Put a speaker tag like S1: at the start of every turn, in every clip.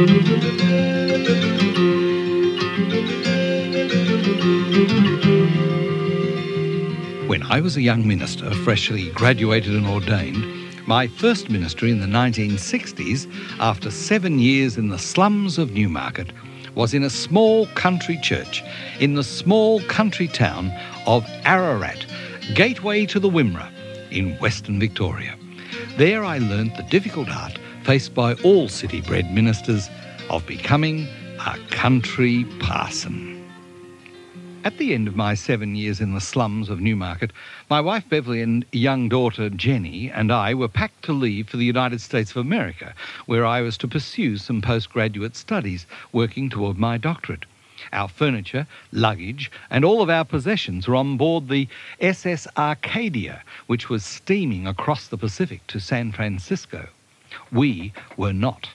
S1: When I was a young minister, freshly graduated and ordained, my first ministry in the 1960s, after seven years in the slums of Newmarket, was in a small country church in the small country town of Ararat, gateway to the Wimmera in Western Victoria. There I learnt the difficult art faced by all city bred ministers of becoming a country parson. At the end of my seven years in the slums of Newmarket, my wife Beverly and young daughter Jenny and I were packed to leave for the United States of America, where I was to pursue some postgraduate studies, working toward my doctorate. Our furniture, luggage, and all of our possessions were on board the SS Arcadia, which was steaming across the Pacific to San Francisco. We were not.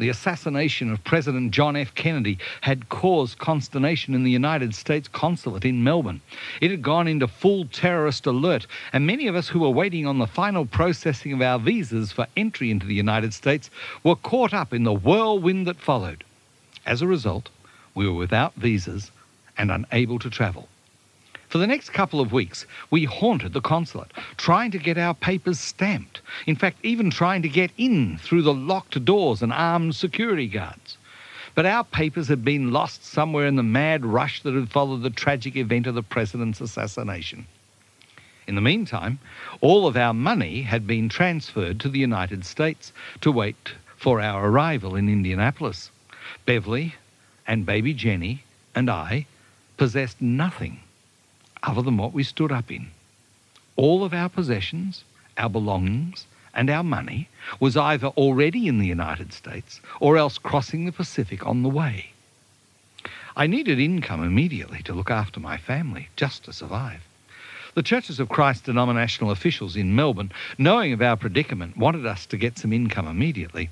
S1: The assassination of President John F. Kennedy had caused consternation in the United States consulate in Melbourne. It had gone into full terrorist alert, and many of us who were waiting on the final processing of our visas for entry into the United States were caught up in the whirlwind that followed. As a result, we were without visas and unable to travel. For the next couple of weeks, we haunted the consulate, trying to get our papers stamped. In fact, even trying to get in through the locked doors and armed security guards. But our papers had been lost somewhere in the mad rush that had followed the tragic event of the president's assassination. In the meantime, all of our money had been transferred to the United States to wait for our arrival in Indianapolis. Beverly and baby Jenny and I possessed nothing other than what we stood up in. All of our possessions, our belongings, and our money was either already in the United States or else crossing the Pacific on the way. I needed income immediately to look after my family, just to survive. The Churches of Christ denominational officials in Melbourne, knowing of our predicament, wanted us to get some income immediately.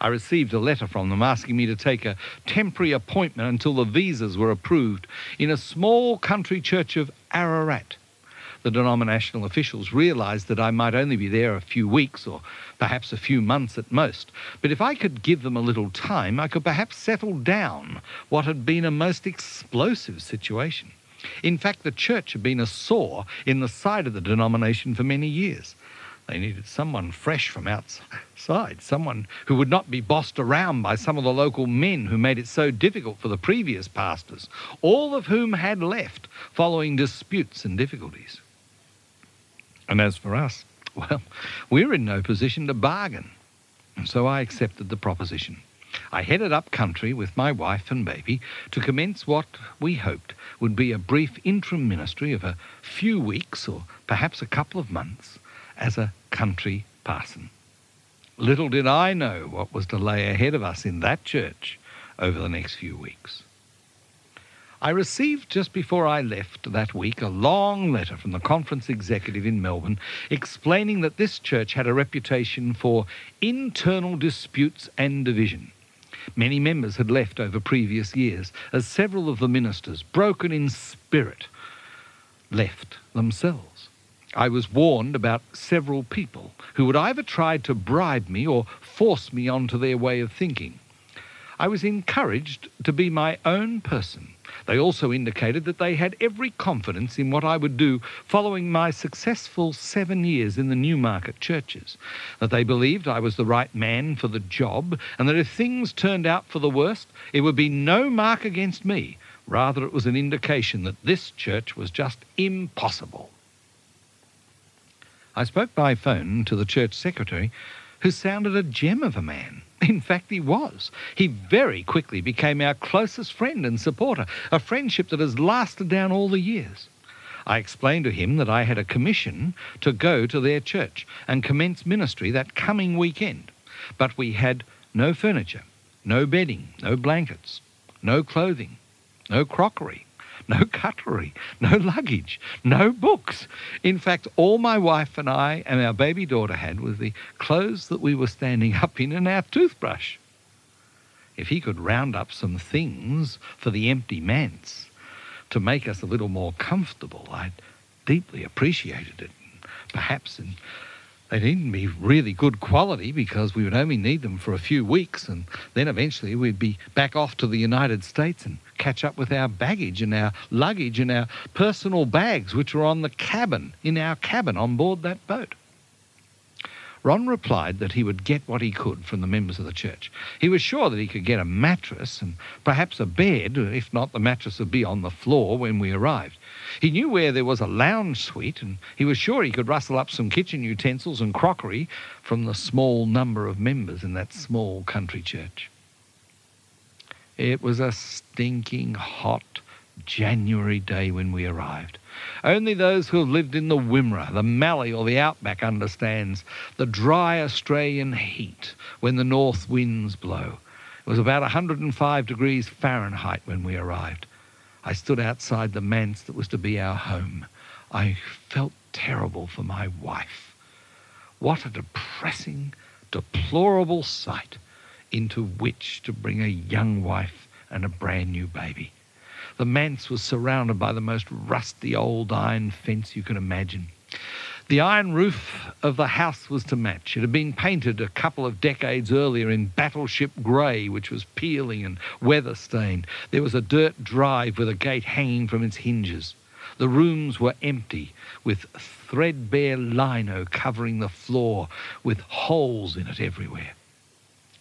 S1: I received a letter from them asking me to take a temporary appointment until the visas were approved in a small country church of Ararat. The denominational officials realized that I might only be there a few weeks or perhaps a few months at most, but if I could give them a little time, I could perhaps settle down what had been a most explosive situation. In fact, the church had been a sore in the side of the denomination for many years. They needed someone fresh from outside, someone who would not be bossed around by some of the local men who made it so difficult for the previous pastors, all of whom had left following disputes and difficulties. And as for us, well, we're in no position to bargain. And so I accepted the proposition. I headed up country with my wife and baby to commence what we hoped would be a brief interim ministry of a few weeks or perhaps a couple of months as a country parson. Little did I know what was to lay ahead of us in that church over the next few weeks. I received just before I left that week a long letter from the conference executive in Melbourne explaining that this church had a reputation for internal disputes and division. Many members had left over previous years, as several of the ministers, broken in spirit, left themselves. I was warned about several people who would either try to bribe me or force me onto their way of thinking. I was encouraged to be my own person. They also indicated that they had every confidence in what I would do following my successful seven years in the Newmarket churches, that they believed I was the right man for the job, and that if things turned out for the worst, it would be no mark against me. Rather, it was an indication that this church was just impossible. I spoke by phone to the church secretary, who sounded a gem of a man. In fact, he was. He very quickly became our closest friend and supporter, a friendship that has lasted down all the years. I explained to him that I had a commission to go to their church and commence ministry that coming weekend, but we had no furniture, no bedding, no blankets, no clothing, no crockery, no cutlery, no luggage, no books. In fact, all my wife and I and our baby daughter had was the clothes that we were standing up in and our toothbrush. If he could round up some things for the empty manse to make us a little more comfortable, I'd deeply appreciated it. Perhaps in They needn't be really good quality because we would only need them for a few weeks and then eventually we'd be back off to the United States and catch up with our baggage and our luggage and our personal bags which were on the cabin, in our cabin on board that boat. Ron replied that he would get what he could from the members of the church. He was sure that he could get a mattress and perhaps a bed, if not, the mattress would be on the floor when we arrived. He knew where there was a lounge suite, and he was sure he could rustle up some kitchen utensils and crockery from the small number of members in that small country church. It was a stinking hot January day when we arrived. Only those who have lived in the Wimmera, the Mallee, or the Outback understands the dry Australian heat when the north winds blow. It was about 105 degrees Fahrenheit when we arrived. I stood outside the manse that was to be our home. I felt terrible for my wife. What a depressing, deplorable sight into which to bring a young wife and a brand new baby. The manse was surrounded by the most rusty old iron fence you can imagine. The iron roof of the house was to match. It had been painted a couple of decades earlier in battleship grey, which was peeling and weather stained. There was a dirt drive with a gate hanging from its hinges. The rooms were empty, with threadbare lino covering the floor, with holes in it everywhere.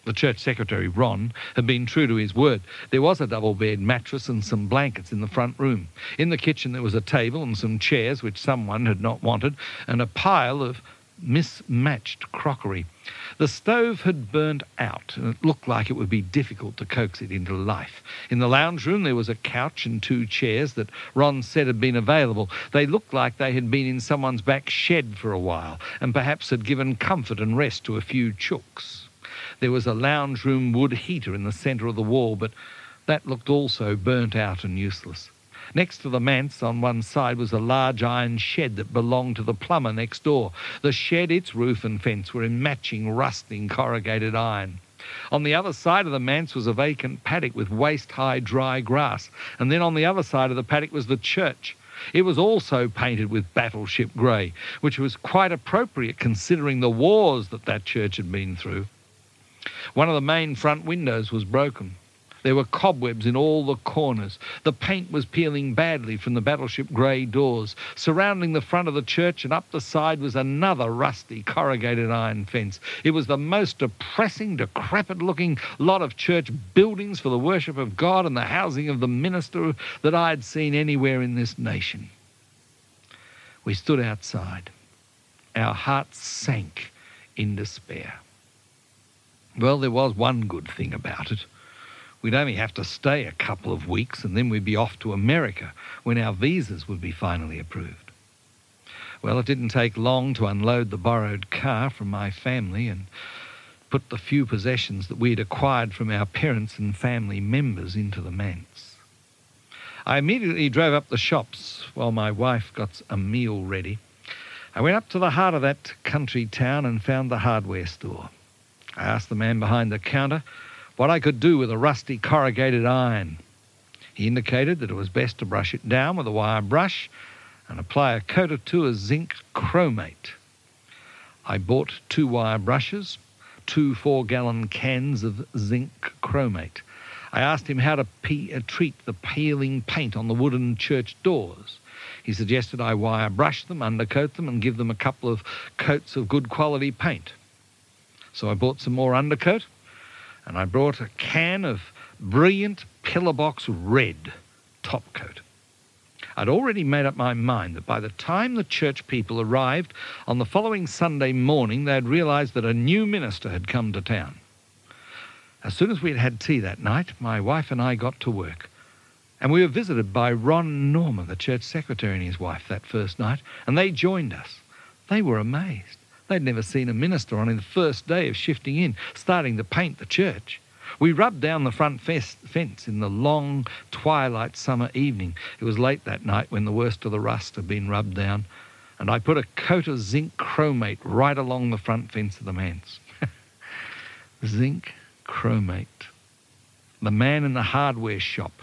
S1: The church secretary, Ron, had been true to his word. There was a double bed mattress and some blankets in the front room. In the kitchen there was a table and some chairs which someone had not wanted, and a pile of mismatched crockery. The stove had burnt out, and it looked like it would be difficult to coax it into life. In the lounge room there was a couch and two chairs that Ron said had been available. They looked like they had been in someone's back shed for a while, and perhaps had given comfort and rest to a few chooks. There was a lounge room wood heater in the centre of the wall, but that looked also burnt out and useless. Next to the manse on one side was a large iron shed that belonged to the plumber next door. The shed, its roof and fence were in matching rusting corrugated iron. On the other side of the manse was a vacant paddock with waist high dry grass, and then on the other side of the paddock was the church. It was also painted with battleship grey, which was quite appropriate considering the wars that that church had been through. One of the main front windows was broken. There were cobwebs in all the corners. The paint was peeling badly from the battleship grey doors. Surrounding the front of the church and up the side was another rusty corrugated iron fence. It was the most depressing, decrepit looking lot of church buildings for the worship of God and the housing of the minister that I had seen anywhere in this nation. We stood outside. Our hearts sank in despair. Well, there was one good thing about it. We'd only have to stay a couple of weeks and then we'd be off to America when our visas would be finally approved. Well, it didn't take long to unload the borrowed car from my family and put the few possessions that we had acquired from our parents and family members into the manse. I immediately drove up the shops while my wife got a meal ready. I went up to the heart of that country town and found the hardware store. I asked the man behind the counter what I could do with a rusty corrugated iron. He indicated that it was best to brush it down with a wire brush and apply a coat or two of zinc chromate. I bought two wire brushes, two four gallon cans of zinc chromate. I asked him how to uh, treat the peeling paint on the wooden church doors. He suggested I wire brush them, undercoat them, and give them a couple of coats of good quality paint. So I bought some more undercoat and I brought a can of brilliant Pillarbox red top coat. I'd already made up my mind that by the time the church people arrived on the following Sunday morning, they had realized that a new minister had come to town. As soon as we had had tea that night, my wife and I got to work. And we were visited by Ron Norman, the church secretary, and his wife that first night, and they joined us. They were amazed. They'd never seen a minister on in the first day of shifting in, starting to paint the church. We rubbed down the front fence in the long twilight summer evening. It was late that night when the worst of the rust had been rubbed down, and I put a coat of zinc chromate right along the front fence of the manse. zinc chromate. The man in the hardware shop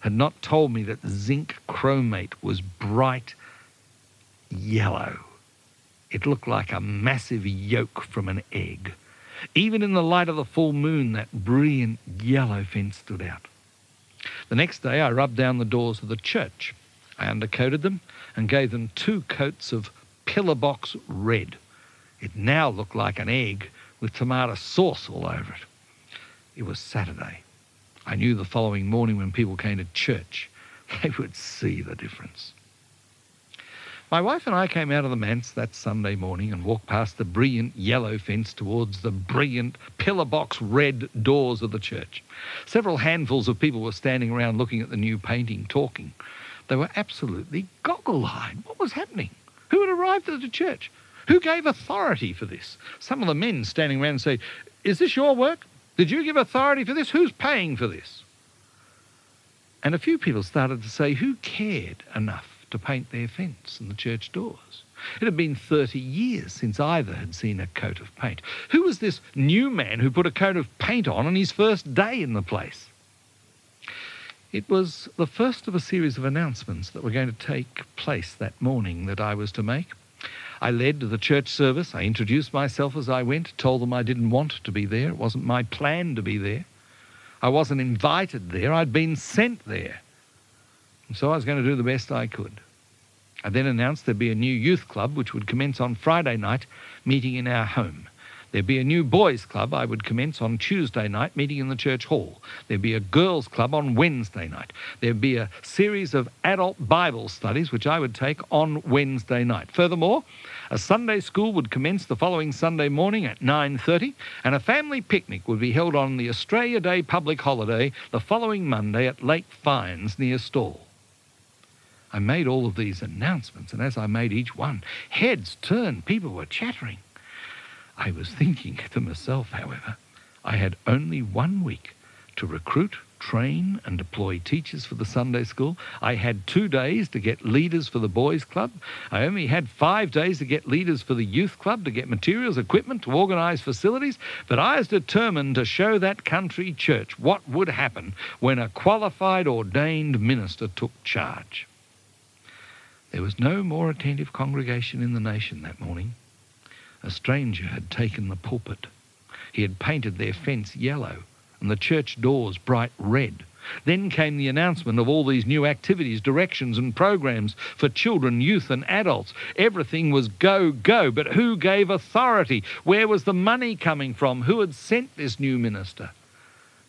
S1: had not told me that zinc chromate was bright yellow. It looked like a massive yolk from an egg. Even in the light of the full moon, that brilliant yellow fence stood out. The next day, I rubbed down the doors of the church. I undercoated them and gave them two coats of pillar box red. It now looked like an egg with tomato sauce all over it. It was Saturday. I knew the following morning when people came to church, they would see the difference. My wife and I came out of the manse that Sunday morning and walked past the brilliant yellow fence towards the brilliant pillar box red doors of the church. Several handfuls of people were standing around looking at the new painting, talking. They were absolutely goggle eyed. What was happening? Who had arrived at the church? Who gave authority for this? Some of the men standing around say, Is this your work? Did you give authority for this? Who's paying for this? And a few people started to say, Who cared enough to paint their fence and the church doors? It had been 30 years since either had seen a coat of paint. Who was this new man who put a coat of paint on on his first day in the place? It was the first of a series of announcements that were going to take place that morning that I was to make. I led the church service. I introduced myself as I went, told them I didn't want to be there. It wasn't my plan to be there. I wasn't invited there. I'd been sent there. So I was going to do the best I could. I then announced there'd be a new youth club which would commence on Friday night, meeting in our home. There'd be a new boys' club I would commence on Tuesday night, meeting in the church hall. There'd be a girls' club on Wednesday night. There'd be a series of adult Bible studies which I would take on Wednesday night. Furthermore, a Sunday school would commence the following Sunday morning at 9:30, and a family picnic would be held on the Australia Day public holiday the following Monday at Lake Fyans near Stawell. I made all of these announcements, and as I made each one, heads turned, people were chattering. I was thinking to myself, however, I had only one week to recruit, train, and deploy teachers for the Sunday school. I had two days to get leaders for the boys' club. I only had five days to get leaders for the youth club, to get materials, equipment, to organise facilities. But I was determined to show that country church what would happen when a qualified, ordained minister took charge. There was no more attentive congregation in the nation that morning. A stranger had taken the pulpit. He had painted their fence yellow and the church doors bright red. Then came the announcement of all these new activities, directions, and programs for children, youth, and adults. Everything was go, go. But who gave authority? Where was the money coming from? Who had sent this new minister?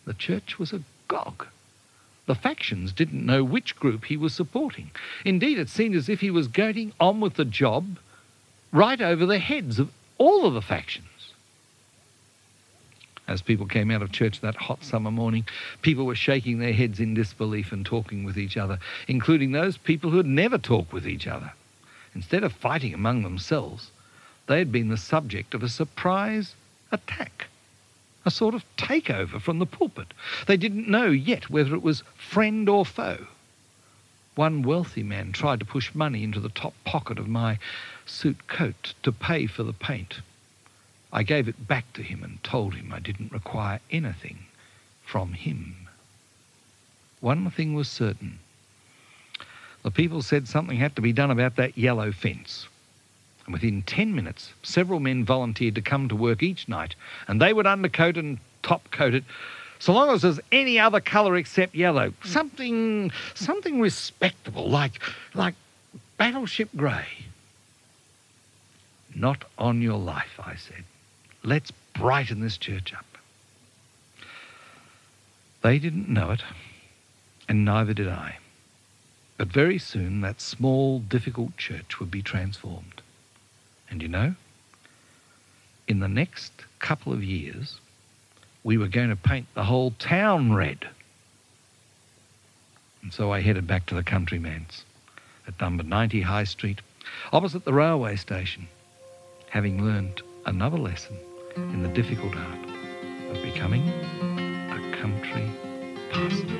S1: The church was agog. The factions didn't know which group he was supporting. Indeed, it seemed as if he was going on with the job right over the heads of all of the factions. As people came out of church that hot summer morning, people were shaking their heads in disbelief and talking with each other, including those people who had never talked with each other. Instead of fighting among themselves, they had been the subject of a surprise attack, a sort of takeover from the pulpit. They didn't know yet whether it was friend or foe. One wealthy man tried to push money into the top pocket of my suit coat to pay for the paint. I gave it back to him and told him I didn't require anything from him. One thing was certain. The people said something had to be done about that yellow fence. And within 10 minutes, several men volunteered to come to work each night, and they would undercoat and top coat it so long as there's any other colour except yellow. Something something respectable, like like battleship grey. Not on your life, I said. Let's brighten this church up. They didn't know it, and neither did I. But very soon that small, difficult church would be transformed. And you know, in the next couple of years, we were going to paint the whole town red. And so I headed back to the country manse at number 90 High Street, opposite the railway station, having learned another lesson in the difficult art of becoming a country pastor.